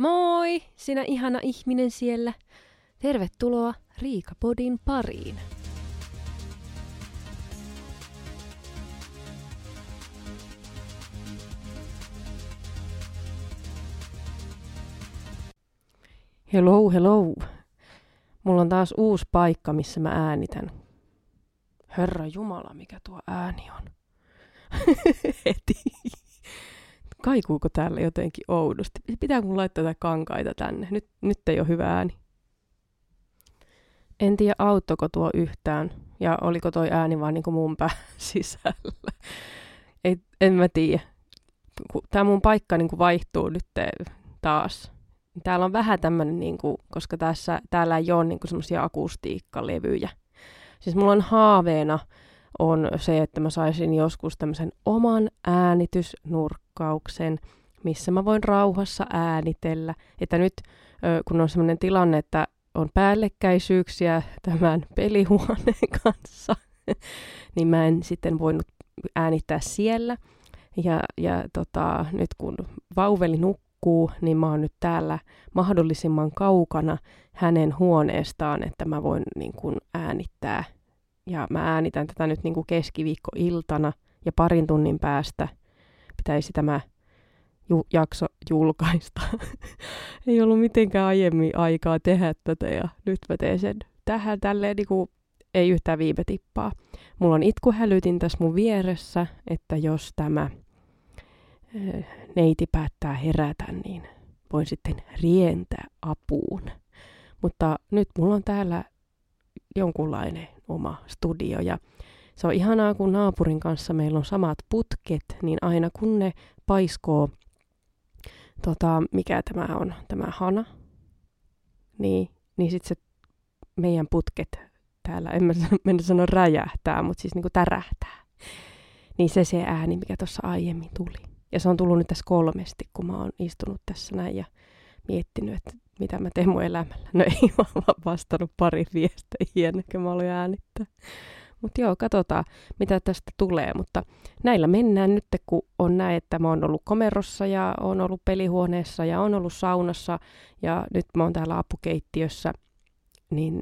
Moi, sinä ihana ihminen siellä. Tervetuloa Riikapodin pariin. Hello, hello. Mulla on taas uusi paikka, missä mä äänitän. Herra Jumala, mikä tuo ääni on. Heti. Kaikuuko täällä jotenkin oudosti? Pitää mun laittaa tätä kankaita tänne. Nyt, nyt ei ole hyvä ääni. En tiedä, auttoko tuo yhtään. Ja oliko toi ääni vaan niin kuin mun pää sisällä. Ei, en mä tiedä. Tämä mun paikka niin kuin vaihtuu nyt taas. Täällä on vähän tämmöinen, niin koska tässä, täällä ei ole niin semmoisia akustiikkalevyjä. Siis mulla on haaveena on se, että mä saisin joskus tämmöisen oman äänitysnurkkauksen, missä mä voin rauhassa äänitellä. Että nyt kun on sellainen tilanne, että on päällekkäisyyksiä tämän pelihuoneen kanssa, niin mä en sitten voinut äänittää siellä. Ja, ja tota, nyt kun vauveli nukkuu, niin mä oon nyt täällä mahdollisimman kaukana hänen huoneestaan, että mä voin niin kuin äänittää ja mä äänitän tätä nyt niin kuin keskiviikkoiltana ja parin tunnin päästä pitäisi tämä ju- jakso julkaista. Ei ollut mitenkään aiemmin aikaa tehdä tätä ja nyt mä teen sen tähän tälleen niin kuin ei yhtään viime tippaa. Mulla on itkuhälytin tässä mun vieressä, että jos tämä eh, neiti päättää herätä, niin voin sitten rientää apuun. Mutta nyt mulla on täällä jonkunlainen oma studio. Ja se on ihanaa, kun naapurin kanssa meillä on samat putket, niin aina kun ne paiskoo, tota, mikä tämä on, tämä hana, niin, niin sitten se meidän putket täällä, en mä mennä sano räjähtää, mutta siis niinku tärähtää. Niin se se ääni, mikä tuossa aiemmin tuli. Ja se on tullut nyt tässä kolmesti, kun mä oon istunut tässä näin ja miettinyt, että mitä mä teen mun elämällä. No ei vaan vastannut pari viestejä ennen kuin mä olin äänittää. Mutta joo, katsotaan, mitä tästä tulee. Mutta näillä mennään nyt, kun on näin, että mä oon ollut komerossa ja on ollut pelihuoneessa ja on ollut saunassa ja nyt mä oon täällä apukeittiössä, niin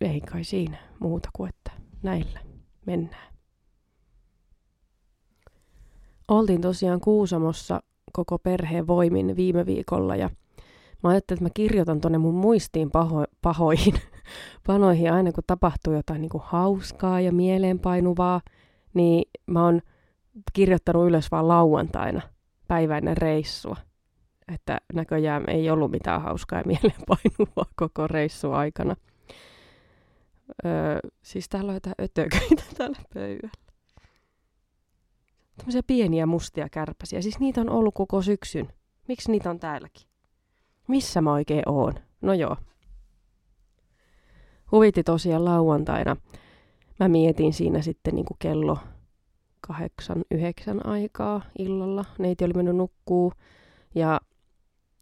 ei kai siinä muuta kuin, että näillä mennään. Oltiin tosiaan Kuusamossa koko perheen voimin viime viikolla ja Mä ajattelin, että mä kirjoitan tuonne mun muistiin paho, pahoihin panoihin aina, kun tapahtuu jotain niin kuin hauskaa ja mieleenpainuvaa, niin mä oon kirjoittanut ylös vaan lauantaina päiväinen reissua. Että näköjään ei ollut mitään hauskaa ja mieleenpainuvaa koko reissu aikana. Öö, siis täällä on jotain ötököitä täällä pöydällä. Tämmöisiä pieniä mustia kärpäsiä. Siis niitä on ollut koko syksyn. Miksi niitä on täälläkin? Missä mä oikein oon? No joo. Huvitti tosiaan lauantaina. Mä mietin siinä sitten niin kuin kello kahdeksan, yhdeksän aikaa illalla. Neiti oli mennyt nukkuu ja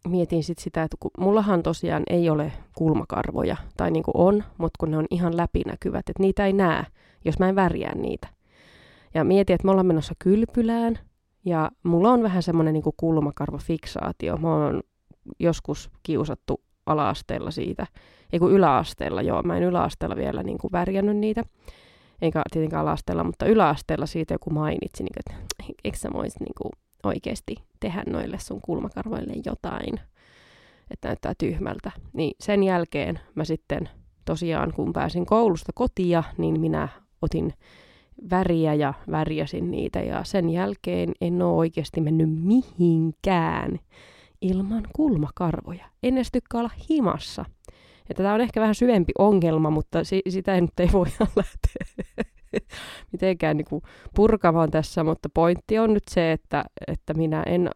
mietin sitten sitä, että kun mullahan tosiaan ei ole kulmakarvoja, tai niin kuin on, mutta kun ne on ihan läpinäkyvät, että niitä ei näe, jos mä en värjää niitä. Ja mietin, että me ollaan menossa kylpylään, ja mulla on vähän semmoinen niin kulmakarvafiksaatio. Mä oon joskus kiusattu alaasteella siitä. Ei kun yläasteella, joo. Mä en yläasteella vielä niin kuin värjännyt niitä. Eikä tietenkään alaasteella, mutta yläasteella siitä joku mainitsi, niin kuin, että eikö sä voisit niin kuin oikeasti tehdä noille sun kulmakarvoille jotain, että näyttää tyhmältä. Niin sen jälkeen mä sitten tosiaan, kun pääsin koulusta kotia, niin minä otin väriä ja värjäsin niitä ja sen jälkeen en ole oikeasti mennyt mihinkään ilman kulmakarvoja. En edes tykkää olla himassa. Että tämä on ehkä vähän syvempi ongelma, mutta si- sitä ei nyt ei voi lähteä mitenkään niin kuin purkamaan tässä, mutta pointti on nyt se, että, että minä en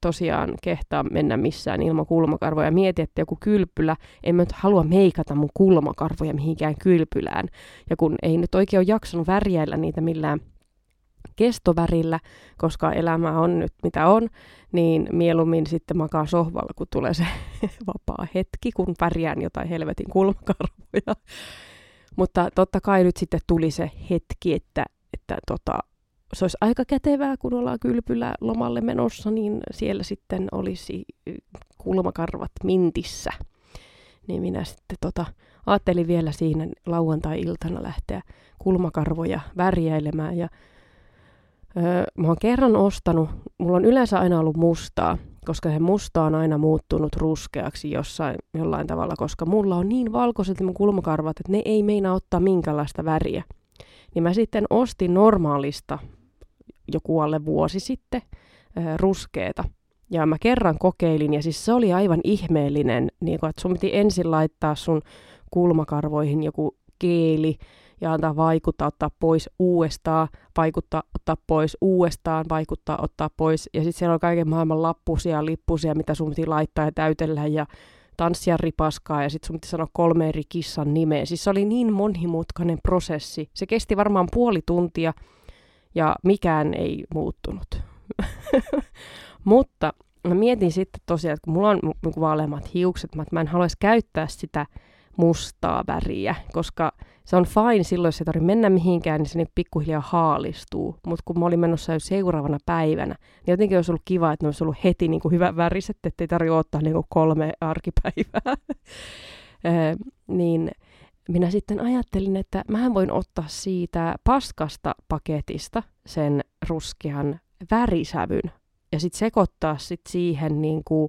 tosiaan kehtaa mennä missään ilman kulmakarvoja. Mieti, että joku kylpylä, en mä nyt halua meikata mun kulmakarvoja mihinkään kylpylään. Ja kun ei nyt oikein ole jaksanut värjäillä niitä millään kestovärillä, koska elämä on nyt mitä on, niin mieluummin sitten makaa sohvalla, kun tulee se vapaa hetki, kun pärjään jotain helvetin kulmakarvoja. Mutta totta kai nyt sitten tuli se hetki, että, että tota, se olisi aika kätevää, kun ollaan kylpylä lomalle menossa, niin siellä sitten olisi kulmakarvat mintissä. Niin minä sitten tota, ajattelin vielä siinä lauantai-iltana lähteä kulmakarvoja värjäilemään. Ja, öö, mä oon kerran ostanut, mulla on yleensä aina ollut mustaa, koska se musta on aina muuttunut ruskeaksi jossain jollain tavalla, koska mulla on niin valkoiset mun kulmakarvat, että ne ei meinaa ottaa minkälaista väriä. Niin mä sitten ostin normaalista joku alle vuosi sitten äh, ruskeeta. Ja mä kerran kokeilin, ja siis se oli aivan ihmeellinen, niin kun, että sun piti ensin laittaa sun kulmakarvoihin joku keeli, ja antaa vaikuttaa, ottaa pois uudestaan, vaikuttaa, ottaa pois uudestaan, vaikuttaa, ottaa pois. Ja sitten siellä on kaiken maailman lappusia, lippusia, mitä sun piti laittaa ja täytellä ja tanssia ripaskaa ja sitten sun piti sanoa kolme eri kissan nimeä. Siis se oli niin monimutkainen prosessi. Se kesti varmaan puoli tuntia ja mikään ei muuttunut. Mutta mä mietin sitten tosiaan, että kun mulla on niinku vaaleammat hiukset, mä, että mä en haluaisi käyttää sitä mustaa väriä, koska se on fine silloin, jos ei tarvitse mennä mihinkään, niin se niin pikkuhiljaa haalistuu. Mutta kun mä olin menossa jo seuraavana päivänä, niin jotenkin olisi ollut kiva, että ne olisi ollut heti niin kuin hyvä väriset, ettei tarvitse ottaa niin kuin kolme arkipäivää. niin minä sitten ajattelin, että mä voin ottaa siitä paskasta paketista sen ruskean värisävyn ja sitten sekoittaa sit siihen niin kuin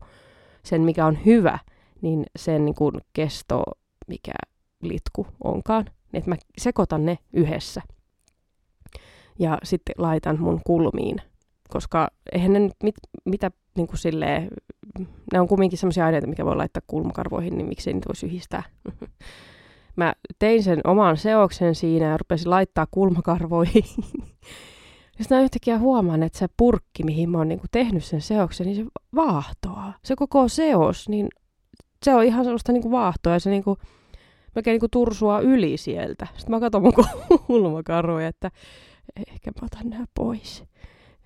sen, mikä on hyvä, niin sen niin kuin kesto, mikä litku onkaan. Että mä sekoitan ne yhdessä. Ja sitten laitan mun kulmiin. Koska eihän ne nyt mit, mitä niin kuin silleen, ne on kumminkin sellaisia aineita, mikä voi laittaa kulmakarvoihin, niin miksei niitä voisi yhdistää. mä tein sen oman seoksen siinä ja rupesin laittaa kulmakarvoihin. Ja sitten yhtäkkiä huomaan, että se purkki, mihin mä oon niinku tehnyt sen seoksen, niin se vaahtoaa. Se koko seos, niin se on ihan sellaista niinku vaahtoa ja se niinku, melkein niinku tursua yli sieltä. Sitten mä katson mun kulmakarvoja, että ehkä mä otan nämä pois.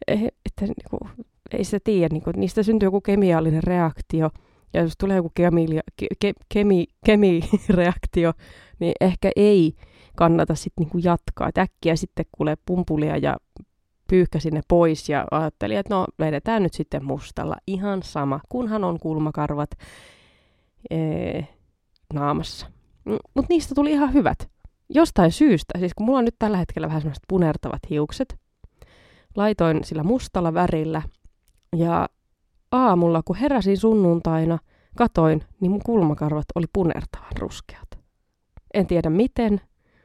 Eh, että niinku, ei sitä tiedä, niinku, niistä syntyy joku kemiallinen reaktio. Ja jos tulee joku kemilia, ke, ke, kemi, kemireaktio, niin ehkä ei kannata sitten niinku jatkaa. Et äkkiä sitten kuulee pumpulia ja pyyhkäsin ne pois ja ajattelin, että no vedetään nyt sitten mustalla. Ihan sama, kunhan on kulmakarvat ee, naamassa. Mm, Mutta niistä tuli ihan hyvät. Jostain syystä, siis kun mulla on nyt tällä hetkellä vähän semmoiset punertavat hiukset, laitoin sillä mustalla värillä ja aamulla, kun heräsin sunnuntaina, katoin, niin mun kulmakarvat oli punertavan ruskeat. En tiedä miten,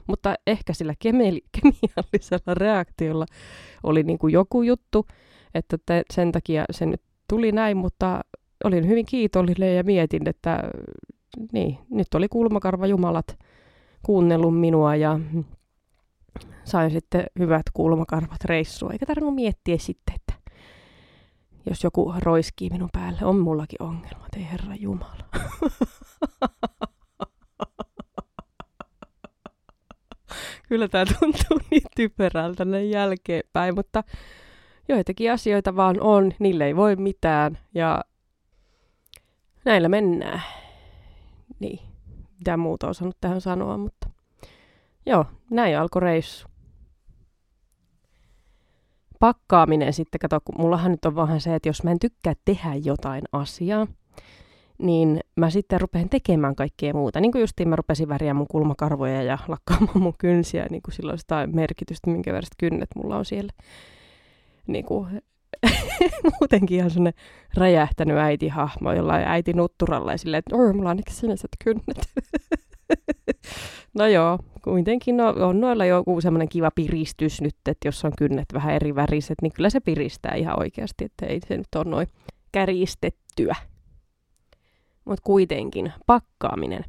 mutta ehkä sillä kemi- kemiallisella reaktiolla oli niin kuin joku juttu, että te, sen takia se nyt tuli näin, mutta olin hyvin kiitollinen ja mietin, että niin, nyt oli kulmakarva Jumalat kuunnellut minua ja sain sitten hyvät kulmakarvat reissua, eikä tarvinnut miettiä sitten, että jos joku roiskii minun päälle, on mullakin ongelmat, ei Herra Jumala. Kyllä tämä tuntuu niin typerältä näin jälkeenpäin, mutta joitakin asioita vaan on, niille ei voi mitään ja näillä mennään. Niin, mitä muuta osannut tähän sanoa, mutta joo, näin alkoi reissu. Pakkaaminen sitten, kato, kun mullahan nyt on vähän se, että jos mä en tykkää tehdä jotain asiaa, niin mä sitten rupean tekemään kaikkea muuta. Niin kuin justiin mä rupesin väriä mun kulmakarvoja ja lakkaamaan mun kynsiä, niin kuin silloin sitä merkitystä, minkä väriset kynnet mulla on siellä. Niin kuin, muutenkin ihan sellainen räjähtänyt äitihahmo jollain äiti nutturalla ja silleen, että oi, mulla on ainakin siniset kynnet. no joo, kuitenkin no, on noilla joku semmoinen kiva piristys nyt, että jos on kynnet vähän eri väriset, niin kyllä se piristää ihan oikeasti, että ei se nyt ole noin käristettyä mutta kuitenkin pakkaaminen.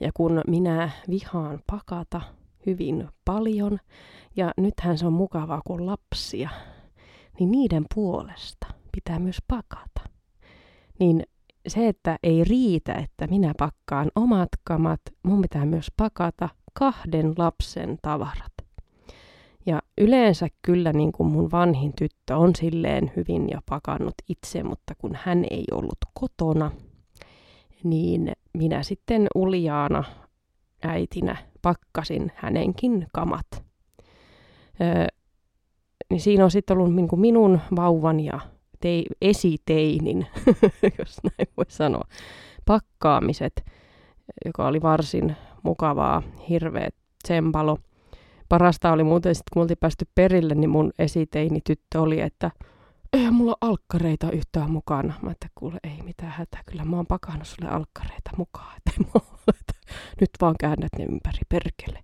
Ja kun minä vihaan pakata hyvin paljon, ja nythän se on mukavaa, kun lapsia, niin niiden puolesta pitää myös pakata. Niin se, että ei riitä, että minä pakkaan omat kamat, mun pitää myös pakata kahden lapsen tavarat. Ja yleensä kyllä niin kuin mun vanhin tyttö on silleen hyvin jo pakannut itse, mutta kun hän ei ollut kotona, niin minä sitten uljaana äitinä pakkasin hänenkin kamat. Öö, niin siinä on sitten ollut niin minun vauvan ja tei, esiteinin, jos näin voi sanoa, pakkaamiset, joka oli varsin mukavaa, hirveä tsempalo. Parasta oli muuten sitten, kun oltiin päästy perille, niin mun esiteini tyttö oli, että ei mulla alkkareita yhtään mukana. Mä että kuule, ei mitään hätää, kyllä mä oon pakannut sulle alkkareita mukaan, että, että nyt vaan käännät ne ympäri perkele.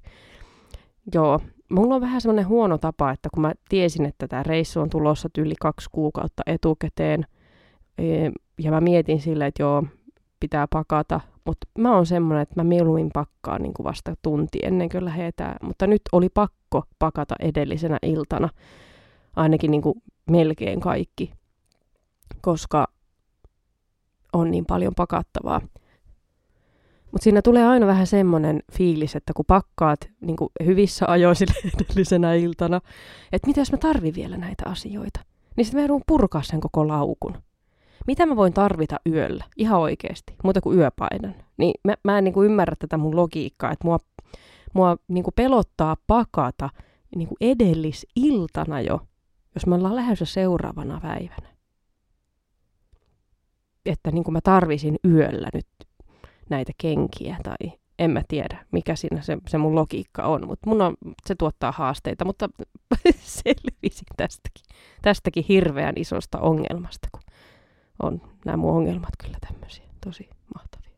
Joo, mulla on vähän semmoinen huono tapa, että kun mä tiesin, että tämä reissu on tulossa yli kaksi kuukautta etukäteen, e, ja mä mietin sille, että joo, pitää pakata, mutta mä oon semmoinen, että mä mieluummin pakkaan niin kuin vasta tunti ennen kuin lähetään. Mutta nyt oli pakko pakata edellisenä iltana, ainakin niin kuin melkein kaikki, koska on niin paljon pakattavaa. Mutta siinä tulee aina vähän semmoinen fiilis, että kun pakkaat niin kuin hyvissä ajoin edellisenä iltana, että mitä jos mä tarvin vielä näitä asioita, niin sitten mä purkaa sen koko laukun. Mitä mä voin tarvita yöllä, ihan oikeasti, muuta kuin yöpainan. Niin mä, mä en niin kuin ymmärrä tätä mun logiikkaa, että mua, mua niin kuin pelottaa pakata niin kuin edellisiltana jo, jos mä ollaan lähdössä seuraavana päivänä. Että niin kuin mä tarvisin yöllä nyt näitä kenkiä tai en mä tiedä, mikä siinä se, se mun logiikka on, mutta mun on, se tuottaa haasteita, mutta selvisin tästäkin, tästäkin hirveän isosta ongelmasta, kun on nämä mun ongelmat kyllä tämmöisiä, tosi mahtavia.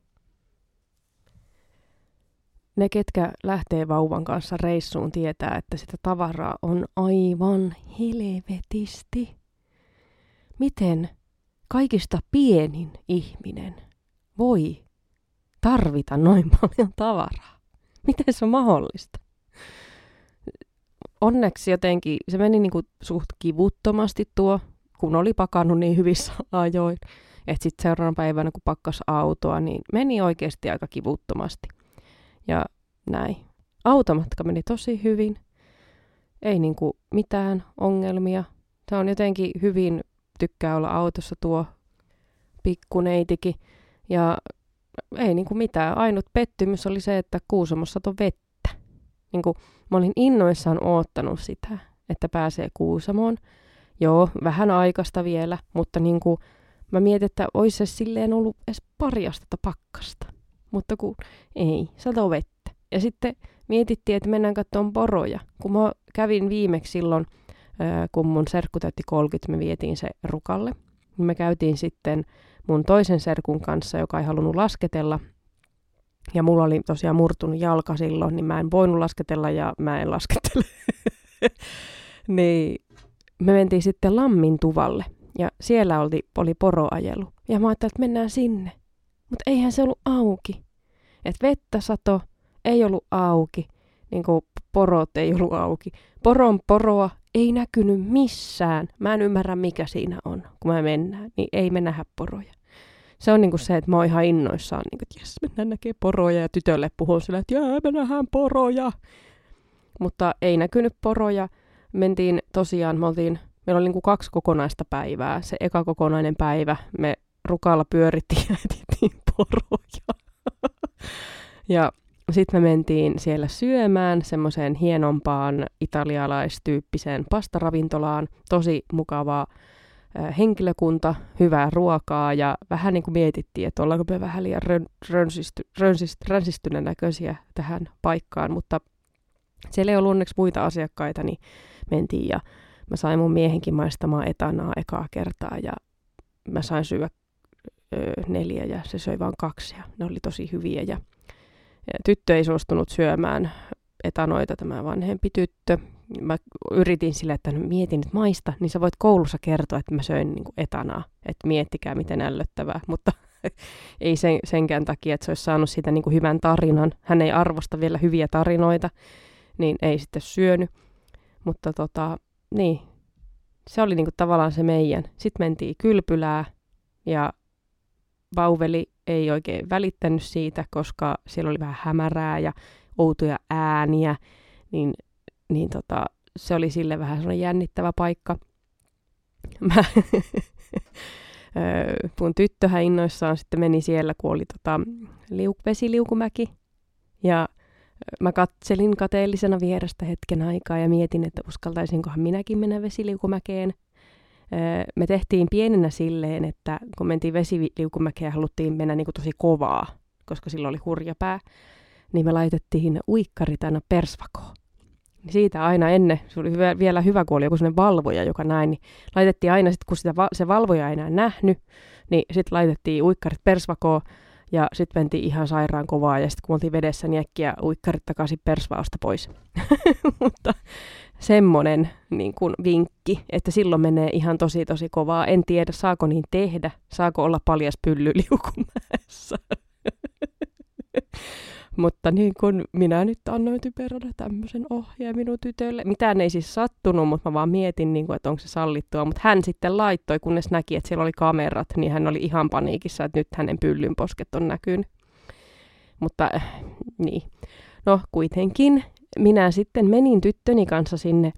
Ne, ketkä lähtee vauvan kanssa reissuun, tietää, että sitä tavaraa on aivan helvetisti. Miten kaikista pienin ihminen voi tarvita noin paljon tavaraa? Miten se on mahdollista? Onneksi jotenkin se meni niin kuin suht kivuttomasti tuo, kun oli pakannut niin hyvissä ajoin. Että sitten seuraavana päivänä, kun pakkas autoa, niin meni oikeasti aika kivuttomasti. Ja näin. Automatka meni tosi hyvin. Ei niinku mitään ongelmia. Se on jotenkin hyvin, tykkää olla autossa tuo pikkuneitikin. Ja ei niinku mitään. Ainut pettymys oli se, että Kuusamossa on vettä. Niinku, mä olin innoissaan oottanut sitä, että pääsee Kuusamoon. Joo, vähän aikasta vielä, mutta niinku, mä mietin, että olisi se silleen ollut edes pari pakkasta. Mutta kun ei, sato vettä. Ja sitten mietittiin, että mennään katsomaan poroja. Kun mä kävin viimeksi silloin, kun mun serkku täytti 30, me vietiin se rukalle. Me käytiin sitten mun toisen serkun kanssa, joka ei halunnut lasketella. Ja mulla oli tosiaan murtunut jalka silloin, niin mä en voinut lasketella ja mä en laskettele. niin me mentiin sitten Lammin tuvalle ja siellä oli, oli poroajelu. Ja mä ajattelin, että mennään sinne. Mutta eihän se ollut auki. Et vettä sato, ei ollut auki. Niin kuin porot ei ollut auki. Poron poroa ei näkynyt missään. Mä en ymmärrä, mikä siinä on, kun me mennään. Niin ei me nähdä poroja. Se on niinku se, että mä oon ihan innoissaan, niinku, että jes, mennään näkee poroja. Ja tytölle puhun sille, että jää, me nähdään poroja. Mutta ei näkynyt poroja. Mentiin tosiaan, me oltiin, meillä oli niinku kaksi kokonaista päivää. Se eka kokonainen päivä me rukalla pyörittiin ja etittiin poroja. ja sitten me mentiin siellä syömään semmoiseen hienompaan italialaistyyppiseen pastaravintolaan. Tosi mukavaa henkilökunta, hyvää ruokaa ja vähän niin kuin mietittiin, että ollaanko me vähän liian rön, rönsisty, rönsist, ränsistyneen näköisiä tähän paikkaan, mutta siellä ei ollut onneksi muita asiakkaita, niin mentiin ja mä sain mun miehenkin maistamaan etanaa ekaa kertaa ja mä sain syödä ö, neljä ja se söi vain kaksi ja ne oli tosi hyviä ja tyttö ei suostunut syömään etanoita, tämä vanhempi tyttö. Mä yritin sille, että mietin, että maista, niin sä voit koulussa kertoa, että mä söin niin etanaa. Että miettikää, miten ällöttävää. Mutta ei sen, senkään takia, että se olisi saanut siitä niin kuin hyvän tarinan. Hän ei arvosta vielä hyviä tarinoita, niin ei sitten syönyt. Mutta tota, niin, se oli niin kuin tavallaan se meidän. Sitten mentiin kylpylää ja vauveli ei oikein välittänyt siitä, koska siellä oli vähän hämärää ja outoja ääniä, niin, niin tota, se oli sille vähän sellainen jännittävä paikka. Mä, mun tyttöhän innoissaan sitten meni siellä, kun oli tota, liuk, vesiliukumäki. Ja mä katselin kateellisena vierestä hetken aikaa ja mietin, että uskaltaisinkohan minäkin mennä vesiliukumäkeen. Me tehtiin pienenä silleen, että kun mentiin vesiliukumäkeä haluttiin mennä niin kuin tosi kovaa, koska sillä oli hurja pää, niin me laitettiin uikkarit aina persvakoon. Niin siitä aina ennen, se oli hyvä, vielä hyvä, kun oli joku sellainen valvoja, joka näin, niin laitettiin aina sitten, kun sitä, se valvoja ei enää nähnyt, niin sitten laitettiin uikkarit persvakoon, ja sitten mentiin ihan sairaan kovaa, ja sitten kun oltiin vedessä, niin äkkiä uikkarit takaisin persvaosta pois. Mutta semmoinen niin kuin vinkki, että silloin menee ihan tosi tosi kovaa. En tiedä, saako niin tehdä, saako olla paljas pylly liukumäessä. Mutta niin kun minä nyt annoin typeränä tämmöisen ohjeen minun tytölle. Mitään ei siis sattunut, mutta mä vaan mietin, niin kun, että onko se sallittua. Mutta hän sitten laittoi, kunnes näki, että siellä oli kamerat, niin hän oli ihan paniikissa, että nyt hänen pyllyn posket on näkynyt. Mutta äh, niin. No kuitenkin minä sitten menin tyttöni kanssa sinne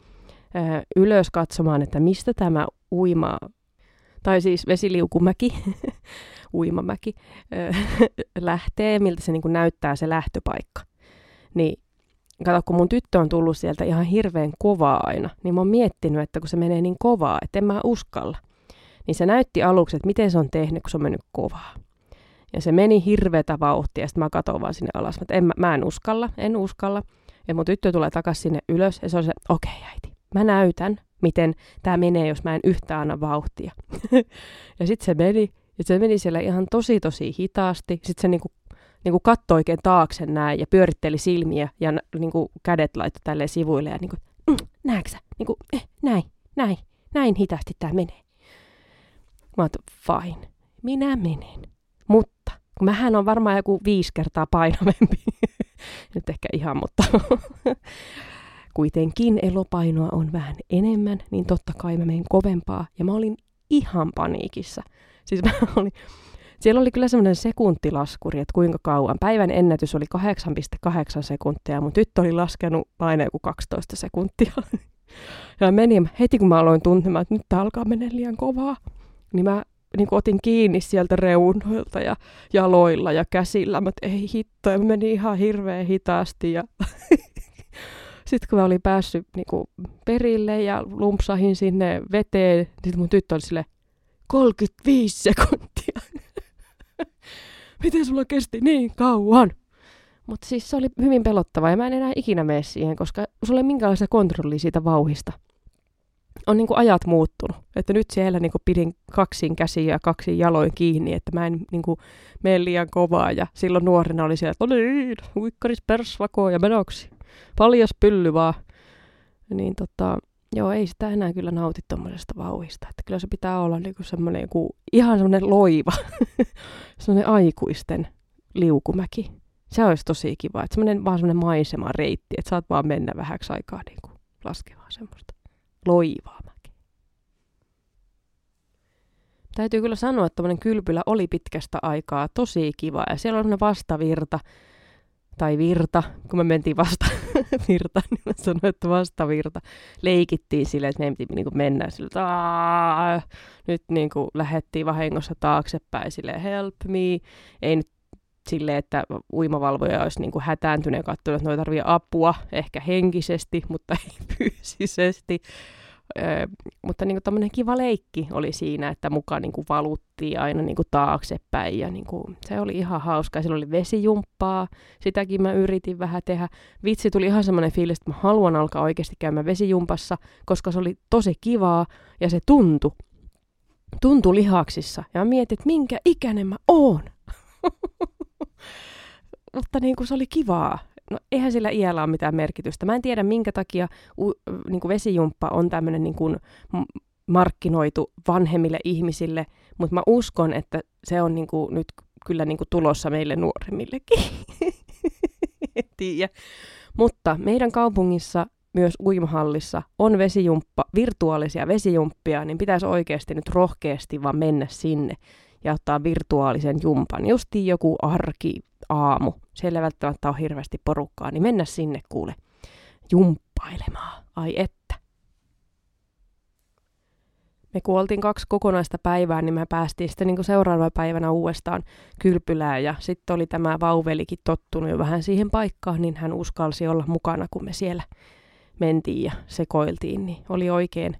äh, ylös katsomaan, että mistä tämä uima, tai siis vesiliukumäki, uimamäki, äh, lähtee, miltä se niin kuin näyttää se lähtöpaikka. Niin kato, kun mun tyttö on tullut sieltä ihan hirveän kovaa aina, niin mä oon miettinyt, että kun se menee niin kovaa, että en mä uskalla. Niin se näytti aluksi, että miten se on tehnyt, kun se on mennyt kovaa. Ja se meni hirveätä vauhtia, ja sitten mä katsoin vaan sinne alas, että en, mä en uskalla, en uskalla. Ja mun tyttö tulee takaisin sinne ylös ja se on se, okei okay, äiti, mä näytän, miten tämä menee, jos mä en yhtään anna vauhtia. ja sitten se meni, ja se meni siellä ihan tosi tosi hitaasti. Sitten se niinku, niinku katsoi oikein taakse näin ja pyöritteli silmiä ja niinku kädet laittoi tälleen sivuille ja niinku, mm, näetkö? Niinku, eh, näin, näin, näin hitaasti tämä menee. Mä oon, fine, minä menen. Mutta kun mähän on varmaan joku viisi kertaa painavempi. Nyt ehkä ihan, mutta kuitenkin elopainoa on vähän enemmän, niin totta kai mä menen kovempaa. Ja mä olin ihan paniikissa. Siis mä olin, siellä oli kyllä semmoinen sekuntilaskuri, että kuinka kauan. Päivän ennätys oli 8,8 sekuntia, mutta tyttö oli laskenut aina joku 12 sekuntia. Ja menin, heti kun mä aloin tuntemaan, että nyt tää alkaa mennä liian kovaa, niin mä niin kuin otin kiinni sieltä reunoilta ja jaloilla ja käsillä, mutta ei hitto, ja meni ihan hirveän hitaasti ja sitten kun mä olin päässyt niin kuin perille ja lumpsahin sinne veteen, niin mun tyttö oli sille 35 sekuntia. Miten sulla kesti niin kauan? Mutta siis se oli hyvin pelottava ja mä en enää ikinä mene siihen, koska sulla ei minkäänlaista kontrollia siitä vauhista on niin kuin ajat muuttunut. Että nyt siellä niin kuin pidin kaksin käsiä ja kaksin jaloin kiinni, että mä en niin kuin mene liian kovaa. Ja silloin nuorena oli siellä, että no niin, huikkaris persvako ja menoksi. Paljas pylly vaan. Niin tota, joo, ei sitä enää kyllä nauti tuommoisesta vauhista. Että kyllä se pitää olla niin kuin semmoinen joku, ihan semmoinen loiva, semmoinen aikuisten liukumäki. Se olisi tosi kiva, että semmoinen vaan semmoinen maisemareitti, että saat vaan mennä vähäksi aikaa niin kuin laskevaa semmoista loivaa mäkeä. Täytyy kyllä sanoa, että tämmöinen kylpylä oli pitkästä aikaa tosi kiva. Ja siellä on vastavirta, tai virta, kun me mentiin vasta virta, niin mä sanoin, että vastavirta. Leikittiin silleen, että me piti niin kuin mennä sille, että nyt niin kuin lähettiin vahingossa taaksepäin silleen, help me. Ei nyt silleen, että uimavalvoja olisi niin kuin hätääntynyt ja katsonut, että noi tarvii apua, ehkä henkisesti, mutta ei fyysisesti. Öö, mutta niin kuin kiva leikki oli siinä, että mukaan niin kuin valuttiin aina niin kuin taaksepäin ja niin kuin, se oli ihan hauska. Ja siellä oli vesijumppaa, sitäkin mä yritin vähän tehdä. Vitsi, tuli ihan semmoinen fiilis, että mä haluan alkaa oikeasti käymään vesijumpassa, koska se oli tosi kivaa ja se tuntui, tuntui lihaksissa. Ja mä mietin, että minkä ikäinen mä oon. mutta niin kuin se oli kivaa. No eihän sillä iällä ole mitään merkitystä. Mä en tiedä, minkä takia u, niin kuin vesijumppa on tämmöinen niin kuin markkinoitu vanhemmille ihmisille, mutta mä uskon, että se on niin kuin nyt kyllä niin kuin tulossa meille nuoremmillekin. tiedä. Mutta meidän kaupungissa myös uimahallissa on vesijumppa, virtuaalisia vesijumppia, niin pitäisi oikeasti nyt rohkeasti vaan mennä sinne ja ottaa virtuaalisen jumpan. Justiin joku arki, aamu, siellä välttämättä ole hirveästi porukkaa, niin mennä sinne kuule jumppailemaan. Ai että. Me kuoltiin kaksi kokonaista päivää, niin me päästiin sitten niin seuraavana päivänä uudestaan kylpylään. Ja sitten oli tämä vauvelikin tottunut jo vähän siihen paikkaan, niin hän uskalsi olla mukana, kun me siellä mentiin ja sekoiltiin. Niin oli oikein,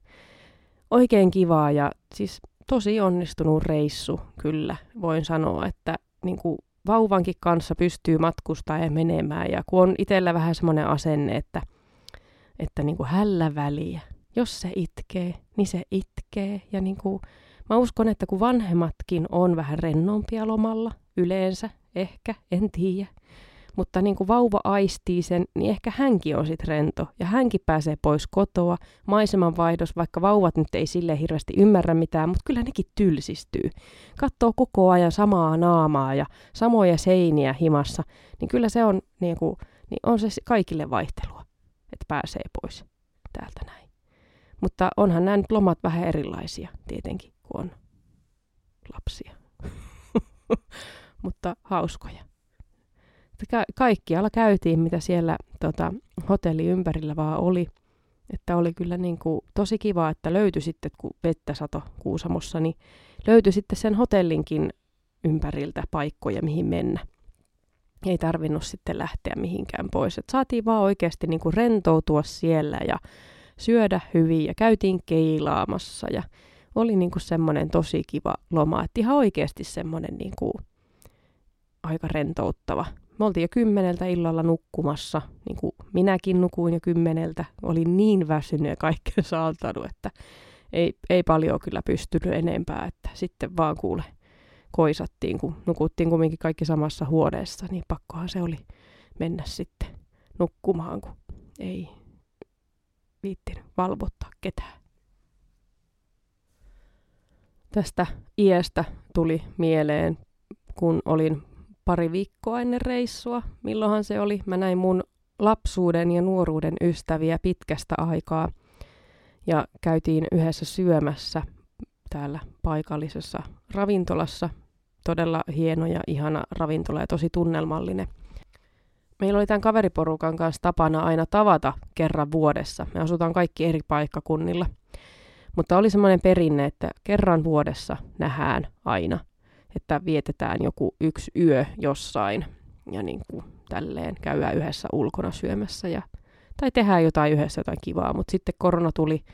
oikein kivaa ja siis tosi onnistunut reissu kyllä. Voin sanoa, että niin kuin vauvankin kanssa pystyy matkustaa ja menemään. Ja kun on itsellä vähän semmoinen asenne, että, että niin kuin hällä väliä. Jos se itkee, niin se itkee. Ja niin kuin, mä uskon, että kun vanhemmatkin on vähän rennompia lomalla, yleensä, ehkä, en tiedä, mutta niin kuin vauva aistii sen, niin ehkä hänkin on sitten rento ja hänkin pääsee pois kotoa. Maisemanvaihdos, vaikka vauvat nyt ei sille hirveästi ymmärrä mitään, mutta kyllä nekin tylsistyy. Katsoo koko ajan samaa naamaa ja samoja seiniä himassa, niin kyllä se on, niin kuin, niin on se kaikille vaihtelua, että pääsee pois täältä näin. Mutta onhan nämä nyt lomat vähän erilaisia tietenkin, kun on lapsia. mutta hauskoja ka- kaikkialla käytiin, mitä siellä tota, hotelli ympärillä vaan oli. Että oli kyllä niin kuin tosi kiva, että löytyi sitten, kun vettä sato Kuusamossa, niin löytyi sitten sen hotellinkin ympäriltä paikkoja, mihin mennä. Ei tarvinnut sitten lähteä mihinkään pois. Et saatiin vaan oikeasti niin kuin rentoutua siellä ja syödä hyvin ja käytiin keilaamassa ja oli niin kuin semmoinen tosi kiva loma. Että ihan oikeasti semmoinen niin kuin aika rentouttava me oltiin jo kymmeneltä illalla nukkumassa, niin kuin minäkin nukuin jo kymmeneltä. Olin niin väsynyt ja kaikkea saattanut, että ei, ei paljon kyllä pystynyt enempää. Että sitten vaan kuule koisattiin, kun nukuttiin kumminkin kaikki samassa huoneessa, niin pakkohan se oli mennä sitten nukkumaan, kun ei viittinyt valvottaa ketään. Tästä iästä tuli mieleen, kun olin pari viikkoa ennen reissua. Milloinhan se oli? Mä näin mun lapsuuden ja nuoruuden ystäviä pitkästä aikaa. Ja käytiin yhdessä syömässä täällä paikallisessa ravintolassa. Todella hieno ja ihana ravintola ja tosi tunnelmallinen. Meillä oli tämän kaveriporukan kanssa tapana aina tavata kerran vuodessa. Me asutaan kaikki eri paikkakunnilla. Mutta oli semmoinen perinne, että kerran vuodessa nähdään aina – että vietetään joku yksi yö jossain ja niin kuin tälleen käydään yhdessä ulkona syömässä ja, tai tehdään jotain yhdessä jotain kivaa, mutta sitten korona tuli,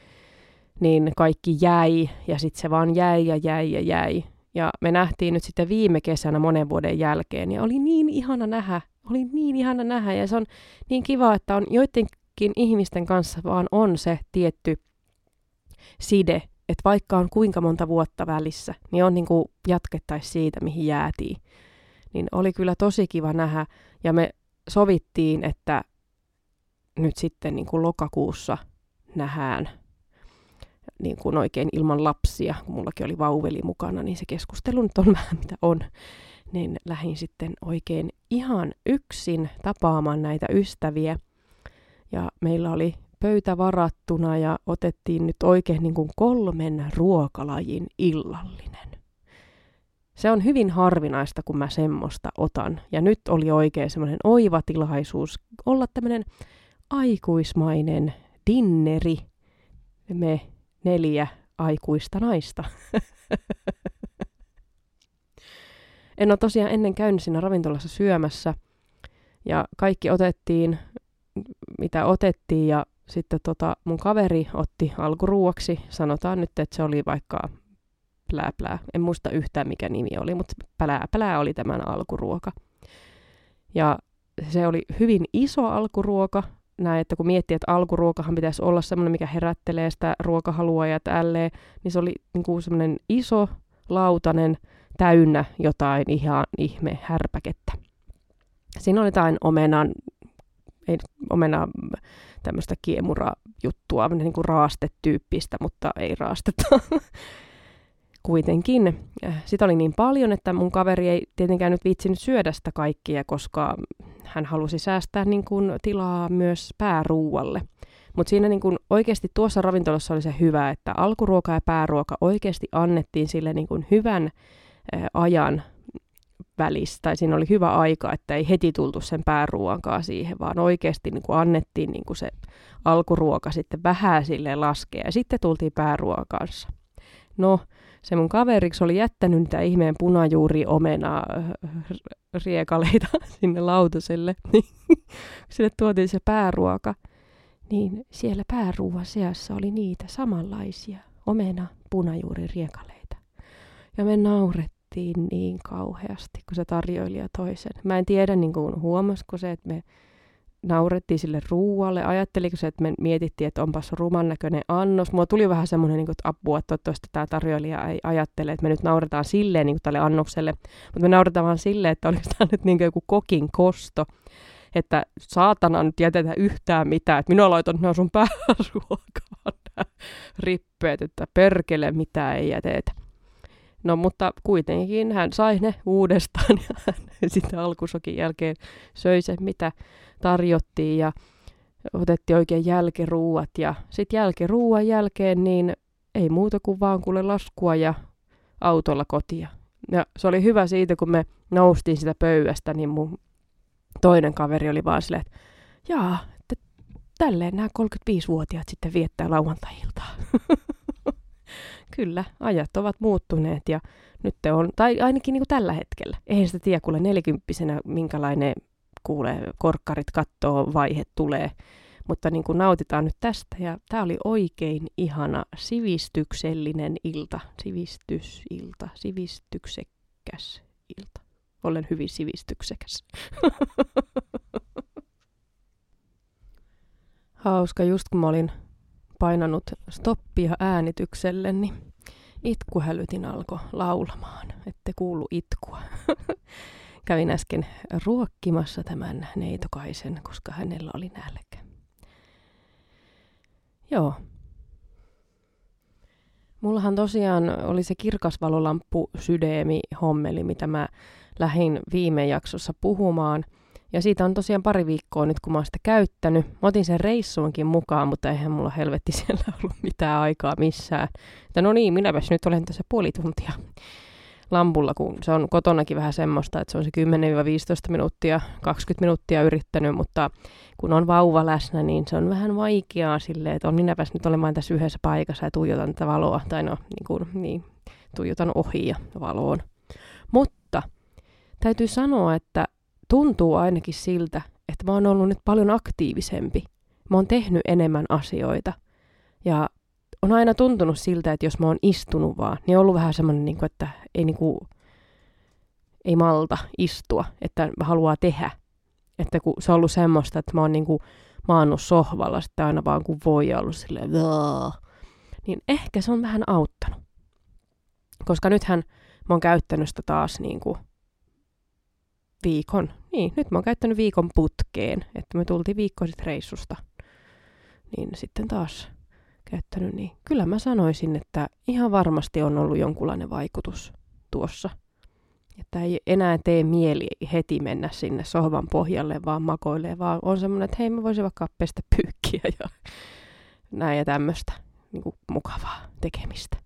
niin kaikki jäi ja sitten se vaan jäi ja jäi ja jäi. Ja me nähtiin nyt sitten viime kesänä monen vuoden jälkeen ja oli niin ihana nähdä, oli niin ihana nähdä ja se on niin kiva, että on joidenkin ihmisten kanssa vaan on se tietty side, että vaikka on kuinka monta vuotta välissä, niin on niin kuin jatkettaisiin siitä, mihin jäätiin. Niin oli kyllä tosi kiva nähdä, ja me sovittiin, että nyt sitten niin kuin lokakuussa nähdään niin kuin oikein ilman lapsia, kun mullakin oli vauveli mukana, niin se keskustelu nyt on vähän mitä on. Niin lähdin sitten oikein ihan yksin tapaamaan näitä ystäviä. Ja meillä oli pöytä varattuna ja otettiin nyt oikein niin kuin kolmen ruokalajin illallinen. Se on hyvin harvinaista, kun mä semmoista otan. Ja nyt oli oikein semmoinen oiva tilaisuus olla tämmöinen aikuismainen dinneri. Me neljä aikuista naista. en ole tosiaan ennen käynyt siinä ravintolassa syömässä. Ja kaikki otettiin, mitä otettiin, ja sitten tota, mun kaveri otti alkuruuaksi, sanotaan nyt, että se oli vaikka plää plää. En muista yhtään mikä nimi oli, mutta plää plää oli tämän alkuruoka. Ja se oli hyvin iso alkuruoka, näin, että kun miettii, että alkuruokahan pitäisi olla semmoinen, mikä herättelee sitä ruokahalua ja tälleen, niin se oli niin kuin semmoinen iso, lautanen, täynnä jotain ihan ihme härpäkettä. Siinä oli jotain omenan, ei omena tämmöistä kiemura-juttua, niin kuin raastetyyppistä, mutta ei raastetta. Kuitenkin. Äh, sitä oli niin paljon, että mun kaveri ei tietenkään nyt viitsinyt syödä sitä kaikkia, koska hän halusi säästää niin kuin tilaa myös pääruualle. Mutta siinä niin kuin oikeasti tuossa ravintolassa oli se hyvä, että alkuruoka ja pääruoka oikeasti annettiin sille niin kuin hyvän äh, ajan välissä, tai siinä oli hyvä aika, että ei heti tultu sen pääruoankaan siihen, vaan oikeasti niin kuin annettiin niin kuin se alkuruoka sitten vähän sille laskea, ja sitten tultiin pääruoan kanssa. No, se mun kaveriksi oli jättänyt niitä ihmeen punajuuri omena riekaleita sinne lautaselle, niin sille tuotiin se pääruoka, niin siellä pääruoan seassa oli niitä samanlaisia omena punajuuri riekaleita. Ja me naurettiin niin kauheasti, kun se tarjoilija toisen. Mä en tiedä, niin kuin huomasiko se, että me naurettiin sille ruualle. Ajatteliko se, että me mietittiin, että onpas ruman näköinen annos. Mulla tuli vähän semmoinen niin apua, että toivottavasti tämä tarjoilija ei ajattele, että me nyt nauretaan silleen niin kuin tälle annokselle. Mutta me nauretaan vaan silleen, että oliko tämä nyt niin kuin joku kokin kosto. Että saatana nyt jätetä yhtään mitään. Että minä laitan nämä sun pääruokaan rippeet, että perkele mitä ei jätetä. No mutta kuitenkin hän sai ne uudestaan ja hän sitten alkusokin jälkeen söi se, mitä tarjottiin ja otettiin oikein jälkiruuat. Ja sitten jälkiruuan jälkeen niin ei muuta kuin vaan kuule laskua ja autolla kotia. Ja se oli hyvä siitä, kun me noustiin sitä pöydästä, niin mun toinen kaveri oli vaan silleen, että jaa, että tälleen nämä 35-vuotiaat sitten viettää lauantai-iltaa. Kyllä, ajat ovat muuttuneet ja nyt on, tai ainakin niin kuin tällä hetkellä. Eihän sitä tiedä, kuule nelikymppisenä, minkälainen kuulee, korkkarit kattoo, vaihe tulee. Mutta niin kuin nautitaan nyt tästä ja tämä oli oikein ihana sivistyksellinen ilta, sivistysilta, sivistyksekäs ilta. Olen hyvin sivistyksekäs. Hauska, just kun mä olin painanut stoppia äänitykselle, niin itkuhälytin alkoi laulamaan, ette kuulu itkua. Kävin äsken ruokkimassa tämän neitokaisen, koska hänellä oli nälkä. Joo. Mullahan tosiaan oli se kirkasvalolamppu sydeemi hommeli, mitä mä lähdin viime jaksossa puhumaan – ja siitä on tosiaan pari viikkoa nyt, kun mä oon sitä käyttänyt. Mä otin sen reissuunkin mukaan, mutta eihän mulla helvetti siellä ollut mitään aikaa missään. Että no niin, minäpäs nyt olen tässä puoli tuntia lampulla, kun se on kotonakin vähän semmoista, että se on se 10-15 minuuttia, 20 minuuttia yrittänyt, mutta kun on vauva läsnä, niin se on vähän vaikeaa silleen, että on minäpäs nyt olemaan tässä yhdessä paikassa ja tuijotan tätä valoa, tai no niin, kuin, niin tuijotan ohi ja valoon. Mutta täytyy sanoa, että tuntuu ainakin siltä, että mä oon ollut nyt paljon aktiivisempi. Mä oon tehnyt enemmän asioita. Ja on aina tuntunut siltä, että jos mä oon istunut vaan, niin on ollut vähän semmoinen, niin että ei, niin kuin, ei malta istua, että haluaa tehdä. Että kun se on ollut semmoista, että mä oon niin maannut sohvalla sitten aina vaan kun voi ollut silleen, niin ehkä se on vähän auttanut. Koska nythän mä oon käyttänyt sitä taas niin kuin viikon. Niin, nyt mä oon käyttänyt viikon putkeen, että me tultiin viikko sitten reissusta. Niin sitten taas käyttänyt, niin kyllä mä sanoisin, että ihan varmasti on ollut jonkunlainen vaikutus tuossa. Että ei enää tee mieli heti mennä sinne sohvan pohjalle vaan makoilee, vaan on semmoinen, että hei mä voisin vaikka pestä pyykkiä ja näin ja tämmöistä niin mukavaa tekemistä.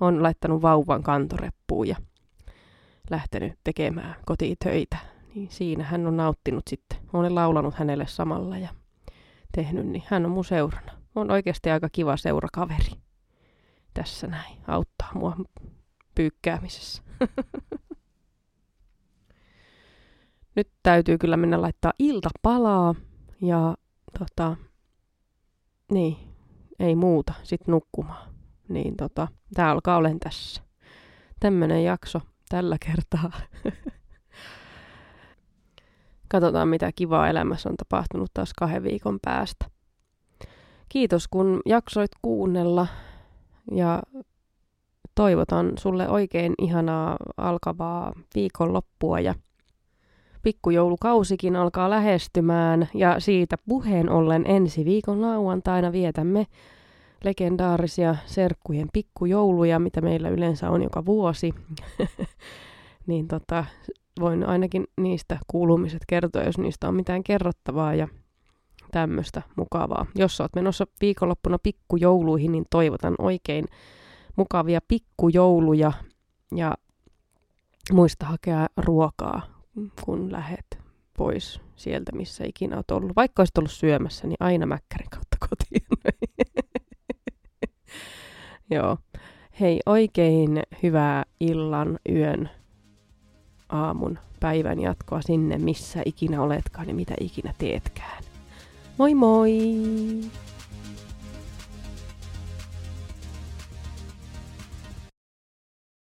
On laittanut vauvan kantoreppuun ja lähtenyt tekemään kotitöitä niin siinä hän on nauttinut sitten. Olen laulanut hänelle samalla ja tehnyt, niin hän on mun seurana. On oikeasti aika kiva seurakaveri. Tässä näin. Auttaa mua pyykkäämisessä. Nyt täytyy kyllä mennä laittaa iltapalaa ja tota, niin, ei muuta, sit nukkumaan. Niin tota, tää alkaa olen tässä. Tämmönen jakso tällä kertaa. Katsotaan, mitä kivaa elämässä on tapahtunut taas kahden viikon päästä. Kiitos, kun jaksoit kuunnella ja toivotan sulle oikein ihanaa alkavaa viikonloppua ja pikkujoulukausikin alkaa lähestymään ja siitä puheen ollen ensi viikon lauantaina vietämme legendaarisia serkkujen pikkujouluja, mitä meillä yleensä on joka vuosi. niin tota, voin ainakin niistä kuulumiset kertoa, jos niistä on mitään kerrottavaa ja tämmöistä mukavaa. Jos oot menossa viikonloppuna pikkujouluihin, niin toivotan oikein mukavia pikkujouluja ja muista hakea ruokaa, kun lähet pois sieltä, missä ikinä oot ollut. Vaikka olisit ollut syömässä, niin aina mäkkärin kautta kotiin. Joo. Hei, oikein hyvää illan, yön, aamun, päivän jatkoa sinne, missä ikinä oletkaan ja mitä ikinä teetkään. Moi moi!